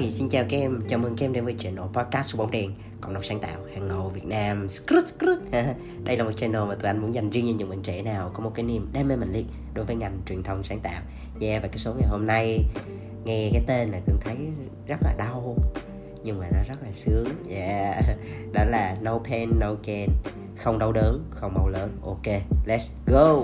Hey, xin chào các em, chào mừng các em đến với channel podcast của bóng đèn cộng đồng sáng tạo hàng ngầu Việt Nam. Skrut, skrut. Đây là một channel mà tụi anh muốn dành riêng cho những bạn trẻ nào có một cái niềm đam mê mạnh liệt đối với ngành truyền thông sáng tạo. Yeah, và cái số ngày hôm nay nghe cái tên là cũng thấy rất là đau nhưng mà nó rất là sướng. Yeah, đó là No Pain No Gain Không đau đớn, không màu lớn Ok, let's go.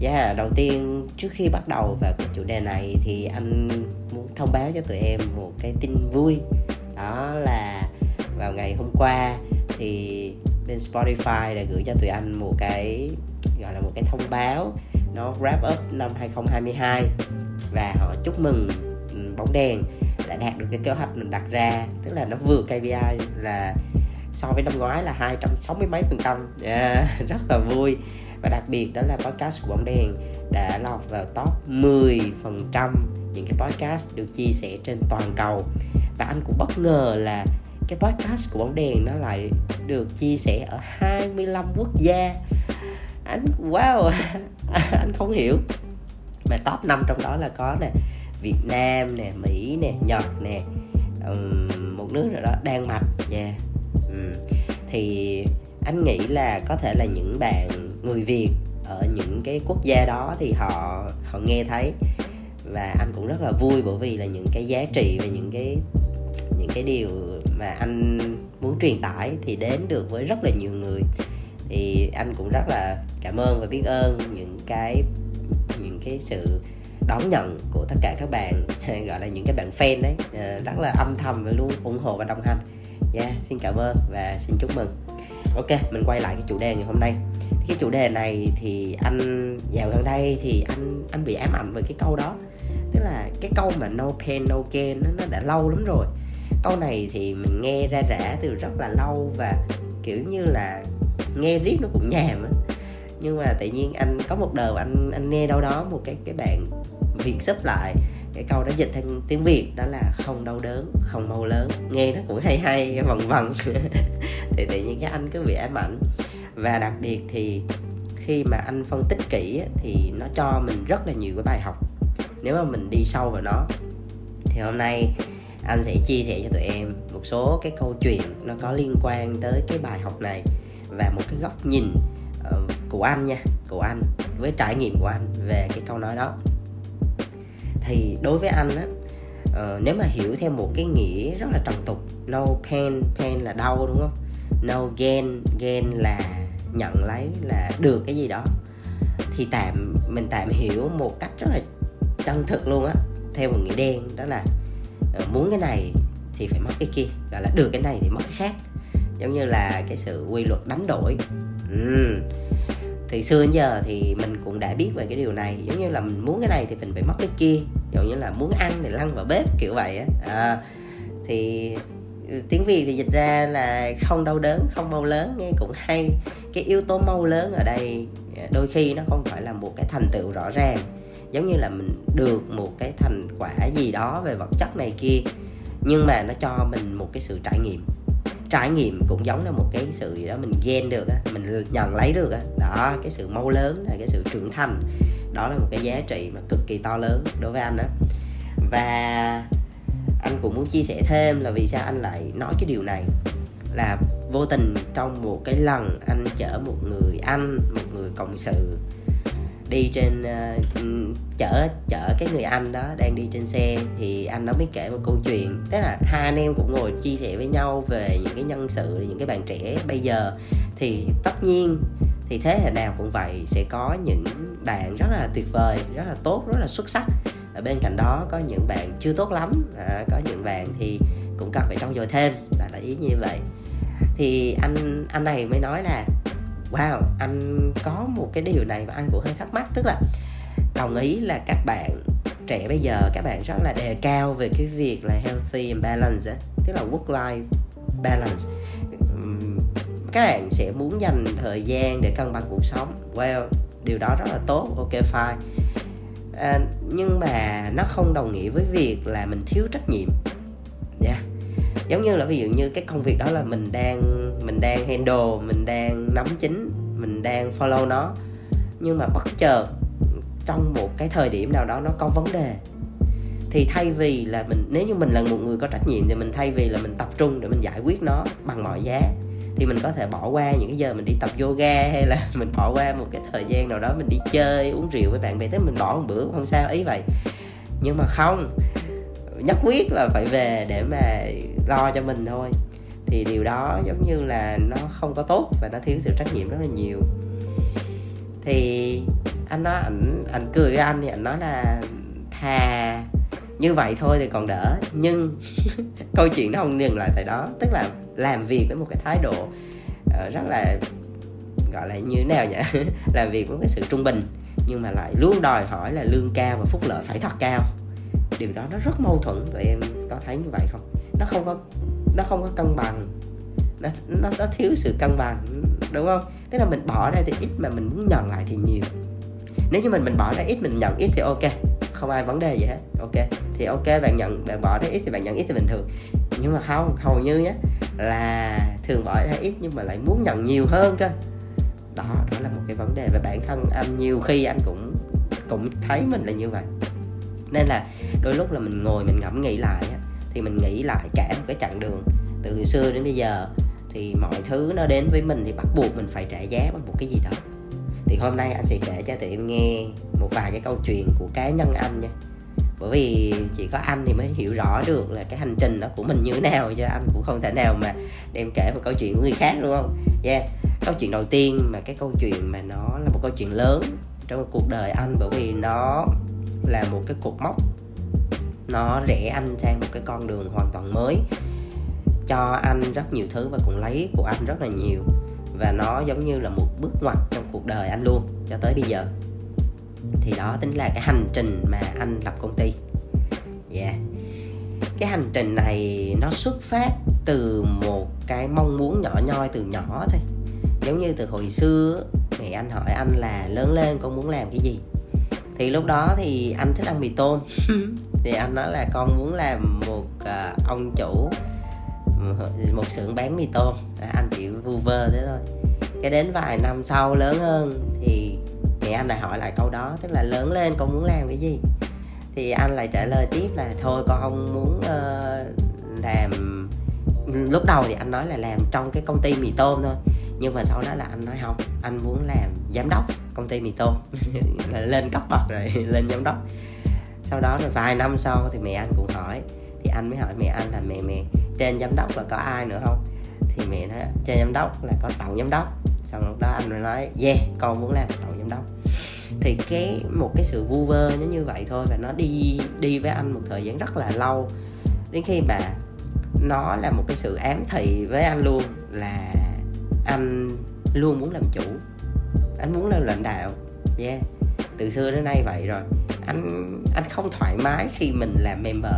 Yeah, đầu tiên trước khi bắt đầu vào cái chủ đề này thì anh muốn thông báo cho tụi em một cái tin vui. Đó là vào ngày hôm qua thì bên Spotify đã gửi cho tụi anh một cái gọi là một cái thông báo. Nó wrap up năm 2022 và họ chúc mừng ừ, bóng đèn đã đạt được cái kế hoạch mình đặt ra. Tức là nó vượt KPI là so với năm ngoái là 260 mấy phần trăm. Yeah, dạ, rất là vui và đặc biệt đó là podcast của bóng đèn đã lọt vào top 10 phần trăm những cái podcast được chia sẻ trên toàn cầu. Và anh cũng bất ngờ là cái podcast của bóng đèn nó lại được chia sẻ ở 25 quốc gia. Anh wow anh không hiểu. Mà top 5 trong đó là có nè Việt Nam nè Mỹ nè Nhật nè um, một nước nào đó Đan Mạch yeah. um, thì anh nghĩ là có thể là những bạn người Việt ở những cái quốc gia đó thì họ họ nghe thấy. Và anh cũng rất là vui bởi vì là những cái giá trị và những cái những cái điều mà anh muốn truyền tải thì đến được với rất là nhiều người. Thì anh cũng rất là cảm ơn và biết ơn những cái những cái sự đón nhận của tất cả các bạn gọi là những cái bạn fan đấy. Ờ, rất là âm thầm và luôn ủng hộ và đồng hành. Yeah, xin cảm ơn và xin chúc mừng. Ok mình quay lại cái chủ đề ngày hôm nay cái chủ đề này thì anh dạo gần đây thì anh anh bị ám ảnh về cái câu đó. Tức là cái câu mà no pain no gain nó, nó đã lâu lắm rồi. Câu này thì mình nghe ra rã từ rất là lâu và kiểu như là nghe riết nó cũng nhàm á. Nhưng mà tự nhiên anh có một đợt anh anh nghe đâu đó một cái cái bạn việt sắp lại cái câu đó dịch thành tiếng việt đó là không đau đớn không mau lớn nghe nó cũng hay hay vần vần. Thì tự nhiên cái anh cứ bị ám ảnh và đặc biệt thì khi mà anh phân tích kỹ thì nó cho mình rất là nhiều cái bài học. Nếu mà mình đi sâu vào nó thì hôm nay anh sẽ chia sẻ cho tụi em một số cái câu chuyện nó có liên quan tới cái bài học này và một cái góc nhìn ờ, của anh nha của anh với trải nghiệm của anh về cái câu nói đó. Thì đối với anh á uh, nếu mà hiểu theo một cái nghĩa rất là trọng tục no pain pain là đau đúng không? No gain gain là nhận lấy là được cái gì đó. Thì tạm mình tạm hiểu một cách rất là chân thực luôn á theo một nghĩa đen đó là ờ, muốn cái này thì phải mất cái kia gọi là được cái này thì mất cái khác. Giống như là cái sự quy luật đánh đổi. Ừ. thì xưa đến giờ thì mình cũng đã biết về cái điều này giống như là mình muốn cái này thì mình phải mất cái kia giống như là muốn ăn thì lăn vào bếp kiểu vậy á. À, thì tiếng việt thì dịch ra là không đau đớn, không mau lớn nghe cũng hay. Cái yếu tố mau lớn ở đây, đôi khi nó không phải là một cái thành tựu rõ ràng. Giống như là mình được một cái thành quả gì đó về vật chất này kia, nhưng mà nó cho mình một cái sự trải nghiệm. Trải nghiệm cũng giống là một cái sự gì đó mình ghen được á, mình nhận lấy được á. Đó, cái sự mau lớn là cái sự trưởng thành. Đó là một cái giá trị mà cực kỳ to lớn đối với anh á. Và anh cũng muốn chia sẻ thêm là vì sao anh lại nói cái điều này. Là vô tình trong một cái lần anh chở một người anh một người cộng sự đi trên uh, chở chở cái người anh đó đang đi trên xe thì anh nó mới kể một câu chuyện. Tức là hai anh em cũng ngồi chia sẻ với nhau về những cái nhân sự những cái bạn trẻ bây giờ. Thì tất nhiên thì thế hệ nào cũng vậy sẽ có những bạn rất là tuyệt vời rất là tốt rất là xuất sắc ở bên cạnh đó có những bạn chưa tốt lắm. À, có những bạn thì cũng cần phải trau dồi thêm là, là ý như vậy. Thì anh anh này mới nói là wow anh có một cái điều này mà anh cũng hơi thắc mắc. Tức là đồng ý là các bạn trẻ bây giờ các bạn rất là đề cao về cái việc là healthy and balance tức là work life balance các bạn sẽ muốn dành thời gian để cân bằng cuộc sống. Well điều đó rất là tốt ok fine à, nhưng mà nó không đồng nghĩa với việc là mình thiếu trách nhiệm nha yeah. giống như là ví dụ như cái công việc đó là mình đang mình đang handle mình đang nắm chính mình đang follow nó nhưng mà bất chợt trong một cái thời điểm nào đó nó có vấn đề thì thay vì là mình nếu như mình là một người có trách nhiệm thì mình thay vì là mình tập trung để mình giải quyết nó bằng mọi giá thì mình có thể bỏ qua những cái giờ mình đi tập yoga hay là mình bỏ qua một cái thời gian nào đó mình đi chơi, uống rượu với bạn bè, tới mình bỏ một bữa không sao, ý vậy. Nhưng mà không, nhất quyết là phải về để mà lo cho mình thôi. Thì điều đó giống như là nó không có tốt và nó thiếu sự trách nhiệm rất là nhiều. Thì anh nói, ảnh ảnh cười với anh thì anh nói là, thà như vậy thôi thì còn đỡ. Nhưng câu chuyện nó không dừng lại tại đó. Tức là làm việc với một cái thái độ uh, rất là gọi là như thế nào nhỉ? Làm việc với cái sự trung bình nhưng mà lại luôn đòi hỏi là lương cao và phúc lợi phải thật cao. Điều đó nó rất mâu thuẫn tụi em có thấy như vậy không? Nó không có nó không có cân bằng. Nó, nó, nó thiếu sự cân bằng đúng không? Tức là mình bỏ ra thì ít mà mình muốn nhận lại thì nhiều. Nếu như mình mình bỏ ra ít mình nhận ít thì ok không ai vấn đề gì hết ok? Thì ok bạn nhận bạn bỏ ra ít thì bạn nhận ít thì bình thường. Nhưng mà không hầu như nhé là thường bỏ ra ít nhưng mà lại muốn nhận nhiều hơn cơ. Đó đó là một cái vấn đề và bản thân. Anh nhiều khi anh cũng cũng thấy mình là như vậy. Nên là đôi lúc là mình ngồi mình ngẫm nghĩ lại thì mình nghĩ lại cả một cái chặng đường từ xưa đến bây giờ, thì mọi thứ nó đến với mình thì bắt buộc mình phải trả giá bằng một cái gì đó. Thì hôm nay anh sẽ kể cho tụi em nghe một vài cái câu chuyện của cá nhân anh nha bởi vì chỉ có anh thì mới hiểu rõ được là cái hành trình đó của mình như thế nào cho anh cũng không thể nào mà đem kể một câu chuyện của người khác, đúng không? Yeah. Câu chuyện đầu tiên mà cái câu chuyện mà nó là một câu chuyện lớn trong cuộc đời anh, bởi vì nó là một cái cột mốc. Nó rẽ anh sang một cái con đường hoàn toàn mới, cho anh rất nhiều thứ và cũng lấy của anh rất là nhiều. Và nó giống như là một bước ngoặt trong cuộc đời anh luôn, cho tới bây giờ thì đó tính là cái hành trình mà anh lập công ty. Yeah. cái hành trình này nó xuất phát từ một cái mong muốn nhỏ nhoi từ nhỏ thôi. Giống như từ hồi xưa mẹ anh hỏi anh là lớn lên con muốn làm cái gì? Thì lúc đó thì anh thích ăn mì tôm. Thì anh nói là con muốn làm một uh, ông chủ một xưởng bán mì tôm. À, anh chỉ vu vơ thế thôi. Cái đến vài năm sau lớn hơn thì mẹ anh lại hỏi lại câu đó tức là lớn lên con muốn làm cái gì? Thì anh lại trả lời tiếp là thôi con không muốn uh, làm. Lúc đầu thì anh nói là làm trong cái công ty mì tôm thôi nhưng mà sau đó là anh nói không anh muốn làm giám đốc công ty mì tôm. Là lên cấp bậc rồi lên giám đốc. Sau đó rồi vài năm sau thì mẹ anh cũng hỏi thì anh mới hỏi mẹ anh là mẹ mẹ trên giám đốc là có ai nữa không? Thì mẹ nói trên giám đốc là có tổng giám đốc. Xong lúc đó anh mới nói yeah con muốn làm tổng giám đốc thì cái, một cái sự vu vơ nó như vậy thôi và nó đi đi với anh một thời gian rất là lâu. Đến khi mà nó là một cái sự ám thị với anh luôn là anh luôn muốn làm chủ. Anh muốn làm lãnh đạo. Yeah. Từ xưa đến nay vậy rồi. Anh anh không thoải mái khi mình làm member.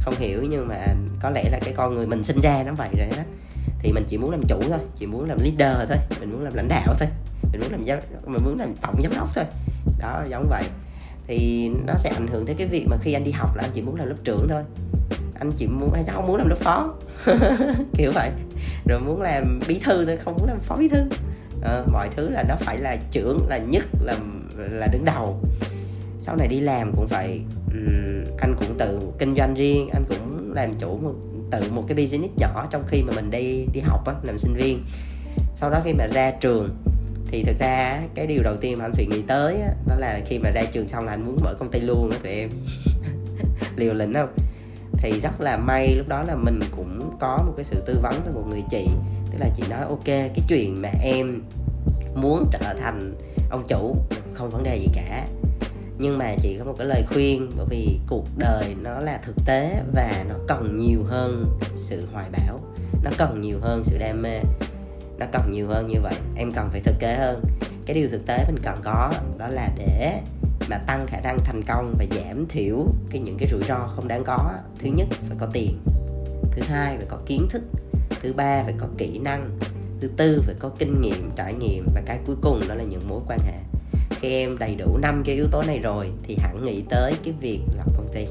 Không hiểu nhưng mà có lẽ là cái con người mình sinh ra nó vậy rồi đó. Thì mình chỉ muốn làm chủ thôi, chỉ muốn làm leader thôi, mình muốn làm lãnh đạo thôi mình muốn làm giám mình muốn làm tổng giám đốc thôi. Đó giống vậy. Thì nó sẽ ảnh hưởng tới cái việc mà khi anh đi học là anh chỉ muốn làm lớp trưởng thôi. Anh chỉ muốn hay không muốn làm lớp phó. Kiểu vậy. Rồi muốn làm bí thư thôi không muốn làm phó bí thư. À, mọi thứ là nó phải là trưởng là nhất là là đứng đầu. Sau này đi làm cũng vậy. Uhm, anh cũng tự kinh doanh riêng anh cũng làm chủ một tự một cái business nhỏ trong khi mà mình đi đi học á làm sinh viên. Sau đó khi mà ra trường thì thực ra cái điều đầu tiên mà anh suy nghĩ tới á, đó là khi mà ra trường xong là anh muốn mở công ty luôn á tụi em. Liều lĩnh không? Thì rất là may lúc đó là mình cũng có một cái sự tư vấn từ một người chị. Tức là chị nói ok cái chuyện mà em muốn trở thành ông chủ không vấn đề gì cả. Nhưng mà chị có một cái lời khuyên bởi vì cuộc đời nó là thực tế và nó cần nhiều hơn sự hoài bão nó cần nhiều hơn sự đam mê nó cần nhiều hơn như vậy, em cần phải thực tế hơn. Cái điều thực tế mình cần có đó là để mà tăng khả năng thành công và giảm thiểu cái những cái rủi ro không đáng có. Thứ nhất, phải có tiền. Thứ hai, phải có kiến thức. Thứ ba, phải có kỹ năng. Thứ tư, phải có kinh nghiệm, trải nghiệm và cái cuối cùng đó là những mối quan hệ. Khi em đầy đủ năm cái yếu tố này rồi thì hẳn nghĩ tới cái việc lập công ty.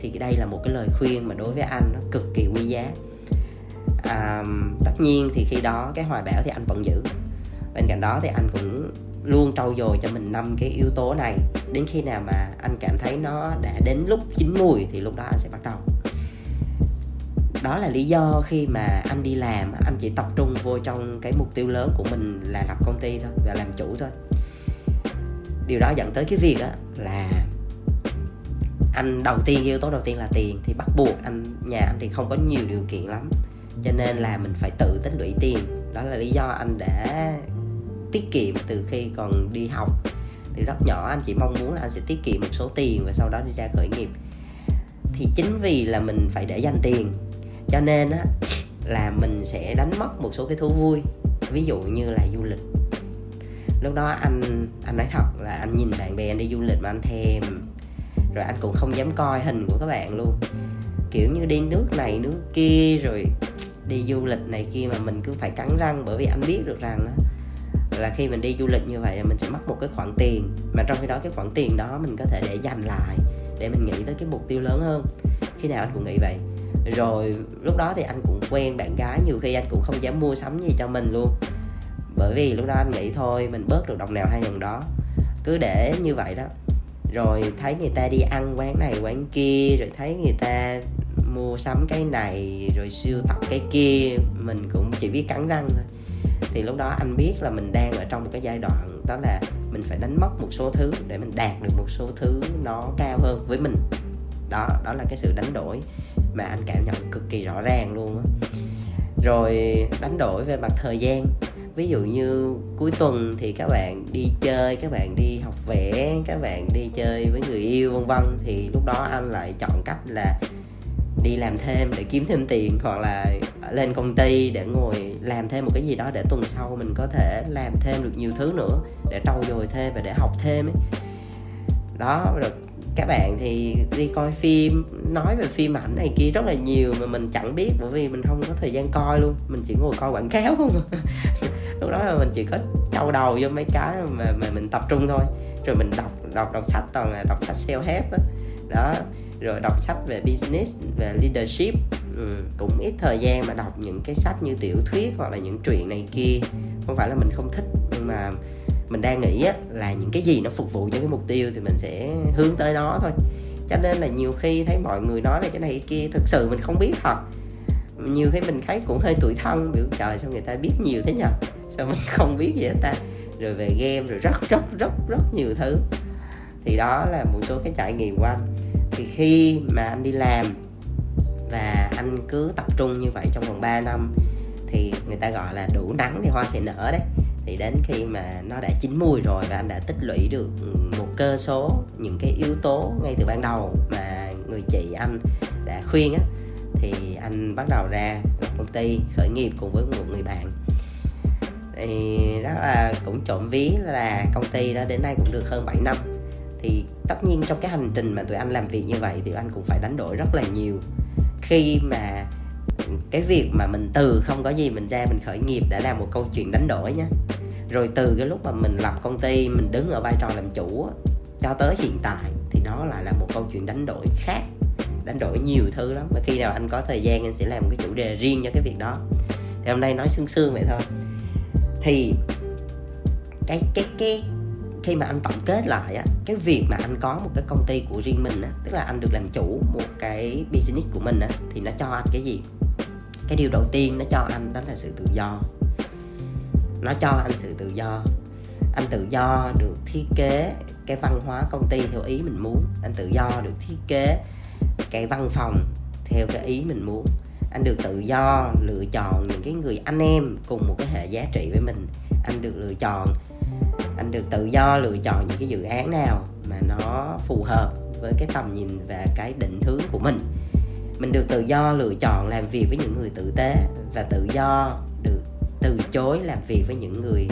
Thì đây là một cái lời khuyên mà đối với anh nó cực kỳ quý giá à, tất nhiên thì khi đó cái hoài bão thì anh vẫn giữ. Bên cạnh đó thì anh cũng luôn trau dồi cho mình năm cái yếu tố này. Đến khi nào mà anh cảm thấy nó đã đến lúc chín mùi thì lúc đó anh sẽ bắt đầu. Đó là lý do khi mà anh đi làm anh chỉ tập trung vô trong cái mục tiêu lớn của mình là lập công ty thôi và làm chủ thôi. Điều đó dẫn tới cái việc đó là anh đầu tiên yếu tố đầu tiên là tiền. Thì bắt buộc anh nhà anh thì không có nhiều điều kiện lắm cho nên là mình phải tự tích lũy tiền. Đó là lý do anh đã tiết kiệm từ khi còn đi học. Từ rất nhỏ, anh chỉ mong muốn là anh sẽ tiết kiệm một số tiền và sau đó đi ra khởi nghiệp. Thì chính vì là mình phải để dành tiền, cho nên á, là mình sẽ đánh mất một số cái thú vui. Ví dụ như là du lịch. Lúc đó anh anh nói thật là anh nhìn bạn bè anh đi du lịch mà anh thèm. Rồi anh cũng không dám coi hình của các bạn luôn. Kiểu như đi nước này, nước kia rồi đi du lịch này kia mà mình cứ phải cắn răng bởi vì anh biết được rằng là khi mình đi du lịch như vậy là mình sẽ mất một cái khoản tiền. Mà trong khi đó cái khoản tiền đó mình có thể để dành lại để mình nghĩ tới cái mục tiêu lớn hơn. Khi nào anh cũng nghĩ vậy. Rồi lúc đó thì anh cũng quen bạn gái, nhiều khi anh cũng không dám mua sắm gì cho mình luôn. Bởi vì lúc đó anh nghĩ thôi, mình bớt được đồng nào hai đồng đó. Cứ để như vậy đó. Rồi thấy người ta đi ăn quán này, quán kia, rồi thấy người ta mua sắm cái này, rồi siêu tập cái kia, mình cũng chỉ biết cắn răng thôi. Thì lúc đó anh biết là mình đang ở trong một cái giai đoạn đó là mình phải đánh mất một số thứ để mình đạt được một số thứ nó cao hơn với mình. Đó đó là cái sự đánh đổi mà anh cảm nhận cực kỳ rõ ràng luôn á. Rồi đánh đổi về mặt thời gian. Ví dụ như cuối tuần thì các bạn đi chơi, các bạn đi học vẽ, các bạn đi chơi với người yêu, vân vân. Thì lúc đó anh lại chọn cách là đi làm thêm để kiếm thêm tiền, hoặc là lên công ty để ngồi làm thêm một cái gì đó để tuần sau mình có thể làm thêm được nhiều thứ nữa, để trau dồi thêm và để học thêm ấy. Đó, rồi các bạn thì đi coi phim, nói về phim ảnh này kia rất là nhiều mà mình chẳng biết, bởi vì mình không có thời gian coi luôn, mình chỉ ngồi coi quảng cáo không à. lúc đó là mình chỉ có trâu đầu vô mấy cái mà mà mình tập trung thôi. Rồi mình đọc đọc đọc sách toàn là đọc sách self help đó. đó rồi đọc sách về business về leadership. Ừ, cũng ít thời gian mà đọc những cái sách như tiểu thuyết hoặc là những truyện này kia. Không phải là mình không thích nhưng mà mình đang nghĩ á, là những cái gì nó phục vụ cho cái mục tiêu thì mình sẽ hướng tới nó thôi. Cho nên là nhiều khi thấy mọi người nói về cái này cái kia thực sự mình không biết thật. Nhiều khi mình thấy cũng hơi tuổi thân biểu trời sao người ta biết nhiều thế nhờ? Sao mình không biết gì hết ta? Rồi về game rồi rất rất rất rất nhiều thứ. Thì đó là một số cái trải nghiệm của anh thì khi mà anh đi làm và anh cứ tập trung như vậy trong vòng 3 năm, thì người ta gọi là đủ nắng thì hoa sẽ nở đấy. Thì đến khi mà nó đã chín mùi rồi và anh đã tích lũy được một cơ số, những cái yếu tố ngay từ ban đầu mà người chị anh đã khuyên á, thì anh bắt đầu ra lập công ty khởi nghiệp cùng với một người bạn. Thì đó là cũng trộm ví là công ty đó đến nay cũng được hơn 7 năm thì tất nhiên trong cái hành trình mà tụi anh làm việc như vậy thì anh cũng phải đánh đổi rất là nhiều. Khi mà cái việc mà mình từ không có gì mình ra mình khởi nghiệp đã là một câu chuyện đánh đổi nhá. Rồi từ cái lúc mà mình lập công ty, mình đứng ở vai trò làm chủ cho tới hiện tại thì đó lại là một câu chuyện đánh đổi khác, đánh đổi nhiều thứ lắm. Và khi nào anh có thời gian, anh sẽ làm một cái chủ đề riêng cho cái việc đó. Thì hôm nay nói sương sương vậy thôi. Thì cái cái cái khi mà anh tổng kết lại á, cái việc mà anh có một cái công ty của riêng mình á, tức là anh được làm chủ một cái business của mình á, thì nó cho anh cái gì? Cái điều đầu tiên nó cho anh đó là sự tự do. Nó cho anh sự tự do. Anh tự do được thiết kế cái văn hóa công ty theo ý mình muốn. Anh tự do được thiết kế cái văn phòng theo cái ý mình muốn. Anh được tự do lựa chọn những cái người anh em cùng một cái hệ giá trị với mình. Anh được lựa chọn anh được tự do lựa chọn những cái dự án nào mà nó phù hợp với cái tầm nhìn và cái định hướng của mình. Mình được tự do lựa chọn làm việc với những người tử tế và tự do được từ chối làm việc với những người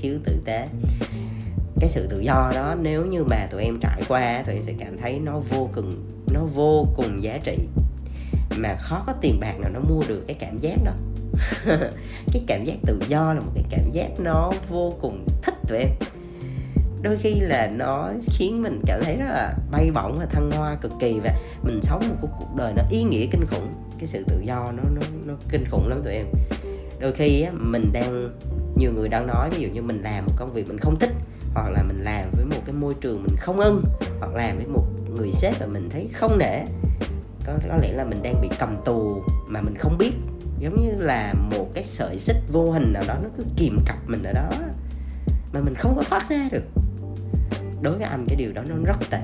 thiếu tử tế. Cái sự tự do đó nếu như mà tụi em trải qua, tụi em sẽ cảm thấy nó vô cùng, nó vô cùng giá trị. Mà khó có tiền bạc nào nó mua được cái cảm giác đó. Cái cảm giác tự do là một cái cảm giác nó vô cùng thích tụi em đôi khi là nó khiến mình cảm thấy rất là bay bổng và thăng hoa cực kỳ và mình sống một cuộc đời nó ý nghĩa kinh khủng. Cái sự tự do nó nó nó kinh khủng lắm tụi em. Đôi khi á, mình đang nhiều người đang nói ví dụ như mình làm một công việc mình không thích hoặc là mình làm với một cái môi trường mình không ưng hoặc làm với một người sếp mà mình thấy không nể. Có, có lẽ là mình đang bị cầm tù mà mình không biết. Giống như là một cái sợi xích vô hình nào đó nó cứ kìm cặp mình ở đó mà mình không có thoát ra được đối với anh cái điều đó nó rất tệ.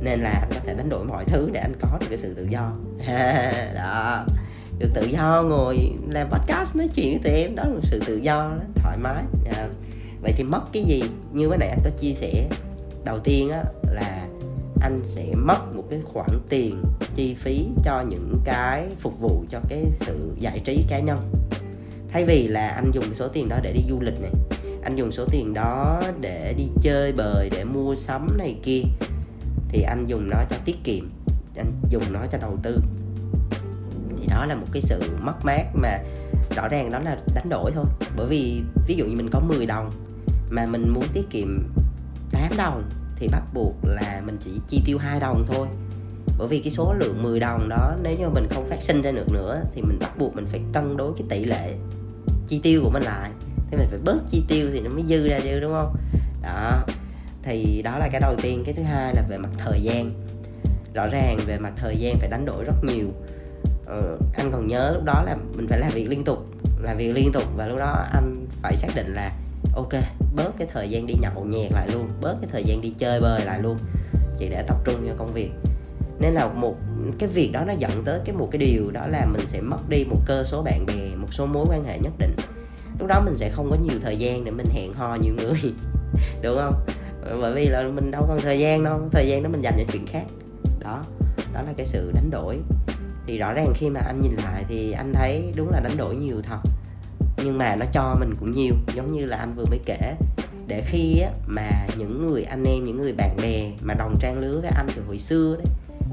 Nên là anh có thể đánh đổi mọi thứ để anh có được cái sự tự do. Đó. Được tự do ngồi làm podcast nói chuyện với tụi em đó là một sự tự do đó, thoải mái. À, vậy thì mất cái gì? Như cái này anh có chia sẻ đầu tiên á là anh sẽ mất một cái khoản tiền chi phí cho những cái phục vụ cho cái sự giải trí cá nhân. Thay vì là anh dùng số tiền đó để đi du lịch này anh dùng số tiền đó để đi chơi bời, để mua sắm này kia, thì anh dùng nó cho tiết kiệm, anh dùng nó cho đầu tư. Thì đó là một cái sự mất mát mà rõ ràng đó là đánh đổi thôi. Bởi vì ví dụ như mình có 10 đồng mà mình muốn tiết kiệm 8 đồng, thì bắt buộc là mình chỉ chi tiêu hai đồng thôi. Bởi vì cái số lượng 10 đồng đó, nếu như mình không phát sinh ra được nữa, thì mình bắt buộc mình phải cân đối cái tỷ lệ chi tiêu của mình lại thì mình phải bớt chi tiêu thì nó mới dư ra được đúng không? Đó. Thì đó là cái đầu tiên. Cái thứ hai là về mặt thời gian. Rõ ràng về mặt thời gian phải đánh đổi rất nhiều. Ờ, anh còn nhớ lúc đó là mình phải làm việc liên tục làm việc liên tục và lúc đó anh phải xác định là ok bớt cái thời gian đi nhậu nhẹt lại luôn bớt cái thời gian đi chơi bời lại luôn. Chỉ để tập trung vào công việc. Nên là một cái việc đó nó dẫn tới cái một cái điều đó là mình sẽ mất đi một cơ số bạn bè một số mối quan hệ nhất định lúc đó mình sẽ không có nhiều thời gian để mình hẹn hò nhiều người đúng không? Bởi vì là mình đâu còn thời gian đâu thời gian đó mình dành cho chuyện khác. Đó đó là cái sự đánh đổi. Thì rõ ràng khi mà anh nhìn lại thì anh thấy đúng là đánh đổi nhiều thật. Nhưng mà nó cho mình cũng nhiều giống như là anh vừa mới kể. Để khi á, mà những người anh em những người bạn bè mà đồng trang lứa với anh từ hồi xưa đấy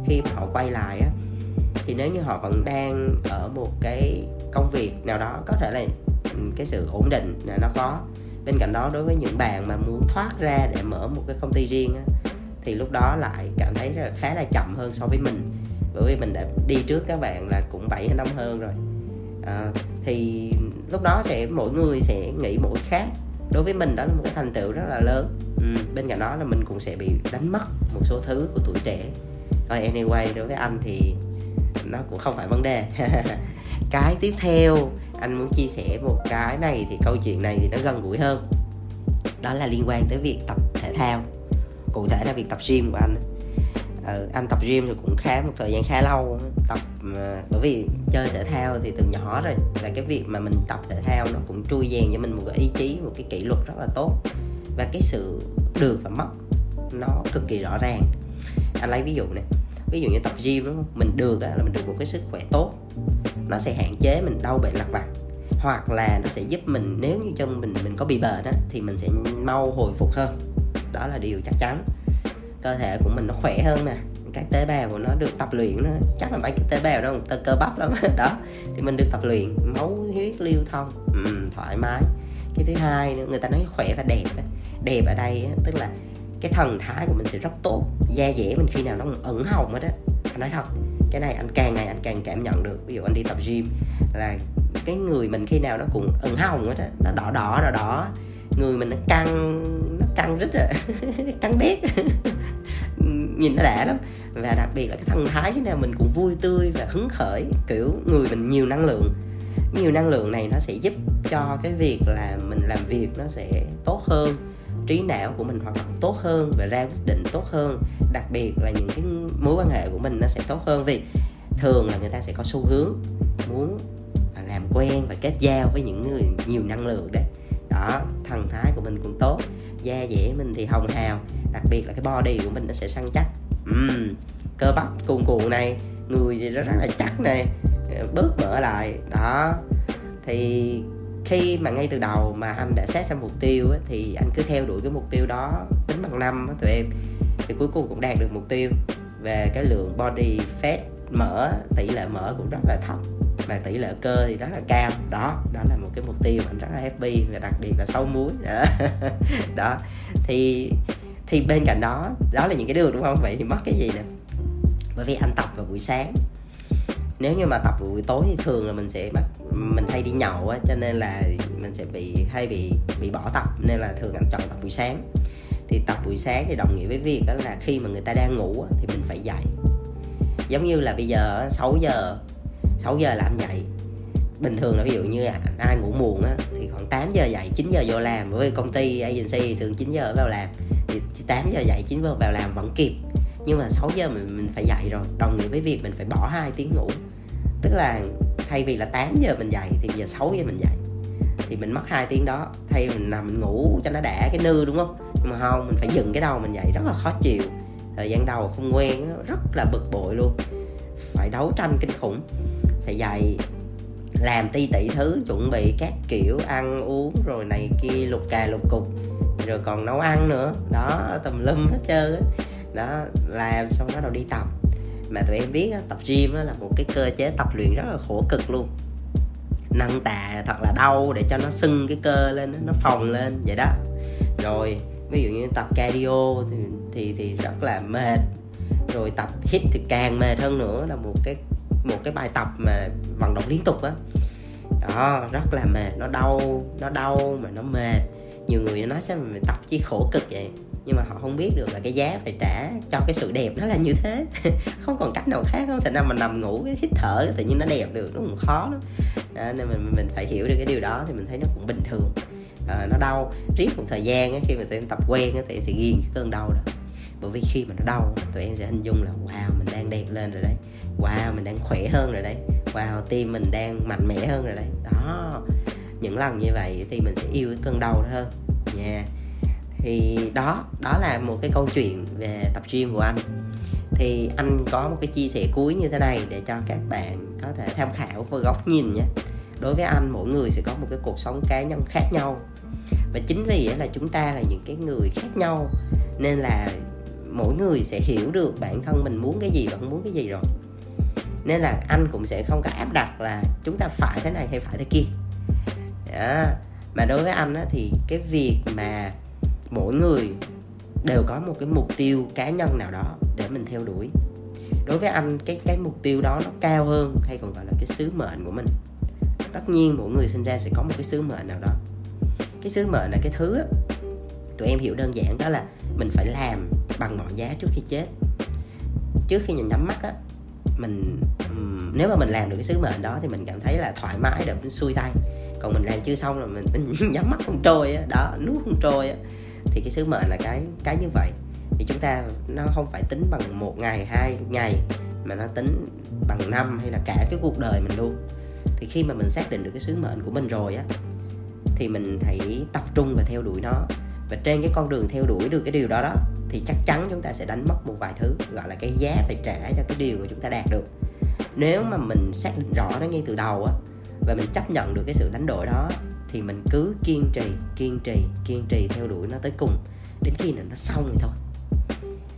khi mà họ quay lại á thì nếu như họ vẫn đang ở một cái công việc nào đó có thể là cái sự ổn định là nó có. Bên cạnh đó đối với những bạn mà muốn thoát ra để mở một cái công ty riêng á, thì lúc đó lại cảm thấy là khá là chậm hơn so với mình. Bởi vì mình đã đi trước các bạn là cũng 7 năm hơn rồi. À, thì lúc đó sẽ mỗi người sẽ nghĩ mỗi khác. Đối với mình đó là một cái thành tựu rất là lớn. Ừ, bên cạnh đó là mình cũng sẽ bị đánh mất một số thứ của tuổi trẻ. Thôi anyway đối với anh thì nó cũng không phải vấn đề. Cái tiếp theo anh muốn chia sẻ một cái này thì câu chuyện này thì nó gần gũi hơn. Đó là liên quan tới việc tập thể thao. Cụ thể là việc tập gym của anh. Ừ, anh tập gym thì cũng khá một thời gian khá lâu. Tập uh, bởi vì chơi thể thao thì từ nhỏ rồi là cái việc mà mình tập thể thao nó cũng trui rèn cho mình một cái ý chí một cái kỷ luật rất là tốt. Và cái sự được và mất nó cực kỳ rõ ràng. Anh lấy ví dụ này. Ví dụ như tập gym đúng không? Mình được là mình được một cái sức khỏe tốt nó sẽ hạn chế mình đau bệnh lặt vặt. Hoặc là nó sẽ giúp mình nếu như chân mình mình có bị bệnh á thì mình sẽ mau hồi phục hơn. Đó là điều chắc chắn. Cơ thể của mình nó khỏe hơn nè các tế bào của nó được tập luyện nó chắc là mấy cái tế bào nó tơ cơ bắp lắm. Đó thì mình được tập luyện máu huyết lưu thông ừ, thoải mái. Cái thứ hai nữa người ta nói khỏe và đẹp đẹp ở đây tức là cái thần thái của mình sẽ rất tốt da dẻ mình khi nào nó ẩn hồng hết á. Nói thật cái này anh càng ngày anh càng cảm nhận được. Ví dụ anh đi tập gym là cái người mình khi nào nó cũng ẩn hồng hết á. Nó đỏ đỏ đỏ đỏ. Người mình nó căng nó căng rất là căng đét. Nhìn nó đã lắm. Và đặc biệt là cái thần thái thế nào mình cũng vui tươi và hứng khởi. Kiểu người mình nhiều năng lượng. Nhiều năng lượng này nó sẽ giúp cho cái việc là mình làm việc nó sẽ tốt hơn trí não của mình hoạt động tốt hơn và ra quyết định tốt hơn. Đặc biệt là những cái mối quan hệ của mình nó sẽ tốt hơn vì thường là người ta sẽ có xu hướng muốn làm quen và kết giao với những người nhiều năng lượng đấy. Đó thần thái của mình cũng tốt da dẻ mình thì hồng hào đặc biệt là cái body của mình nó sẽ săn chắc. Uhm, cơ bắp cuồn cuộn này người thì nó rất là chắc này bớt mở lại. Đó thì khi mà ngay từ đầu mà anh đã xét ra mục tiêu á, thì anh cứ theo đuổi cái mục tiêu đó tính bằng năm á, tụi em. Thì cuối cùng cũng đạt được mục tiêu. Về cái lượng body fat mỡ tỷ lệ mỡ cũng rất là thấp và tỷ lệ cơ thì rất là cao. Đó đó là một cái mục tiêu anh rất là happy và đặc biệt là sâu muối. Đó, đó. thì thì bên cạnh đó đó là những cái đường đúng không? Vậy thì mất cái gì nè? Bởi vì anh tập vào buổi sáng nếu như mà tập buổi tối thì thường là mình sẽ bắt, mình hay đi nhậu á, cho nên là mình sẽ bị, hay bị bị bỏ tập, nên là thường anh chọn tập buổi sáng. Thì tập buổi sáng thì đồng nghĩa với việc đó là khi mà người ta đang ngủ thì mình phải dậy. Giống như là bây giờ 6 giờ 6 giờ là anh dậy. Bình thường là ví dụ như là ai ngủ muộn á, thì khoảng 8 giờ dậy 9 giờ vô làm. Với công ty, agency thường 9 giờ vào làm. Thì 8 giờ dậy 9 giờ vào làm vẫn kịp. Nhưng mà 6 giờ mình mình phải dậy rồi. Đồng nghĩa với việc mình phải bỏ hai tiếng ngủ tức là thay vì là 8 giờ mình dậy thì giờ 6 giờ mình dậy. Thì mình mất hai tiếng đó, thay mình nằm mình ngủ cho nó đã cái nư đúng không? Nhưng mà không, mình phải dừng cái đầu mình dậy rất là khó chịu. Thời gian đầu không quen rất là bực bội luôn. Phải đấu tranh kinh khủng. Phải dậy, làm ti tỷ thứ, chuẩn bị các kiểu ăn uống rồi này kia, lục cà lục cục. Rồi còn nấu ăn nữa. Đó, tùm lum hết trơn đó, làm xong bắt đầu đi tập mà tụi em biết tập gym là một cái cơ chế tập luyện rất là khổ cực luôn. Nâng tạ thật là đau để cho nó sưng cái cơ lên nó phồng lên vậy đó. Rồi ví dụ như tập cardio thì thì, thì rất là mệt. Rồi tập hít thì càng mệt hơn nữa là một cái một cái bài tập mà vận động liên tục á. Đó. đó rất là mệt nó đau nó đau mà nó mệt. Nhiều người nói sẽ mình tập chi khổ cực vậy? Nhưng mà họ không biết được là cái giá phải trả cho cái sự đẹp nó là như thế. Không còn cách nào khác không? Thành ra mình nằm ngủ cái hít thở tự nhiên nó đẹp được nó cũng khó lắm. À, nên mình mình phải hiểu được cái điều đó thì mình thấy nó cũng bình thường. À, nó đau. Riết một thời gian khi mà tụi em tập quen thì em sẽ ghiền cái cơn đau đó. Bởi vì khi mà nó đau tụi em sẽ hình dung là wow mình đang đẹp lên rồi đấy. Wow mình đang khỏe hơn rồi đấy. Wow tim mình đang mạnh mẽ hơn rồi đấy. Đó. Những lần như vậy thì mình sẽ yêu cái cơn đau đó hơn. Nha yeah thì đó đó là một cái câu chuyện về tập gym của anh. Thì anh có một cái chia sẻ cuối như thế này để cho các bạn có thể tham khảo với góc nhìn nhé. Đối với anh mỗi người sẽ có một cái cuộc sống cá nhân khác nhau. Và chính vì là chúng ta là những cái người khác nhau nên là mỗi người sẽ hiểu được bản thân mình muốn cái gì và không muốn cái gì rồi. Nên là anh cũng sẽ không có áp đặt là chúng ta phải thế này hay phải thế kia. À, mà đối với anh á, thì cái việc mà mỗi người đều có một cái mục tiêu cá nhân nào đó để mình theo đuổi. Đối với anh cái cái mục tiêu đó nó cao hơn hay còn gọi là cái sứ mệnh của mình? Tất nhiên mỗi người sinh ra sẽ có một cái sứ mệnh nào đó. Cái sứ mệnh là cái thứ á, tụi em hiểu đơn giản đó là mình phải làm bằng mọi giá trước khi chết. Trước khi nhìn nhắm mắt á mình nếu mà mình làm được cái sứ mệnh đó thì mình cảm thấy là thoải mái được xuôi tay. Còn mình làm chưa xong là mình nhắm mắt không trôi á đó nuốt không trôi á thì cái sứ mệnh là cái cái như vậy. Thì chúng ta, nó không phải tính bằng một ngày, hai ngày, mà nó tính bằng năm hay là cả cái cuộc đời mình luôn. Thì khi mà mình xác định được cái sứ mệnh của mình rồi á, thì mình hãy tập trung và theo đuổi nó. Và trên cái con đường theo đuổi được cái điều đó đó, thì chắc chắn chúng ta sẽ đánh mất một vài thứ, gọi là cái giá phải trả cho cái điều mà chúng ta đạt được. Nếu mà mình xác định rõ nó ngay từ đầu á, và mình chấp nhận được cái sự đánh đổi đó thì mình cứ kiên trì kiên trì kiên trì theo đuổi nó tới cùng. Đến khi nào nó xong thì thôi.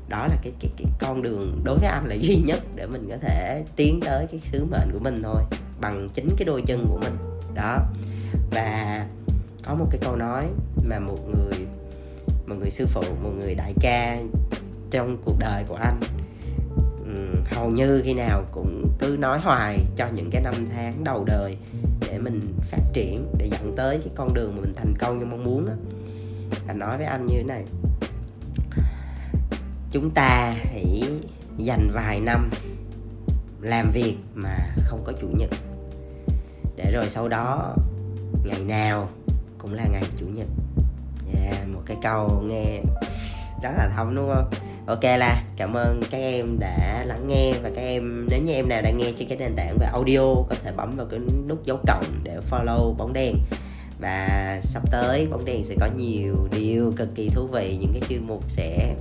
Đó là cái cái cái con đường đối với anh là duy nhất để mình có thể tiến tới cái sứ mệnh của mình thôi, bằng chính cái đôi chân của mình. Đó. Và có một cái câu nói mà một người một người sư phụ, một người đại ca trong cuộc đời của anh hầu như khi nào cũng cứ nói hoài cho những cái năm tháng đầu đời để mình phát triển để dẫn tới cái con đường mà mình thành công như mong muốn á. Anh nói với anh như thế này. Chúng ta hãy dành vài năm làm việc mà không có chủ nhật để rồi sau đó ngày nào cũng là ngày chủ nhật. Yeah, một cái câu nghe rất là thông đúng không? Ok là cảm ơn các em đã lắng nghe và các em, nếu như em nào đang nghe trên cái nền tảng về audio, có thể bấm vào cái nút dấu cộng để follow bóng đèn. Và sắp tới bóng đèn sẽ có nhiều điều cực kỳ thú vị, những cái chuyên mục sẽ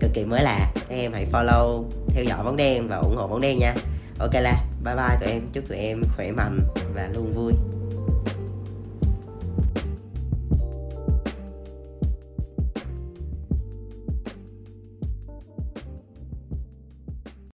cực kỳ mới lạ. Các em hãy follow, theo dõi bóng đen và ủng hộ bóng đen nha. Ok là bye bye tụi em, chúc tụi em khỏe mạnh và luôn vui.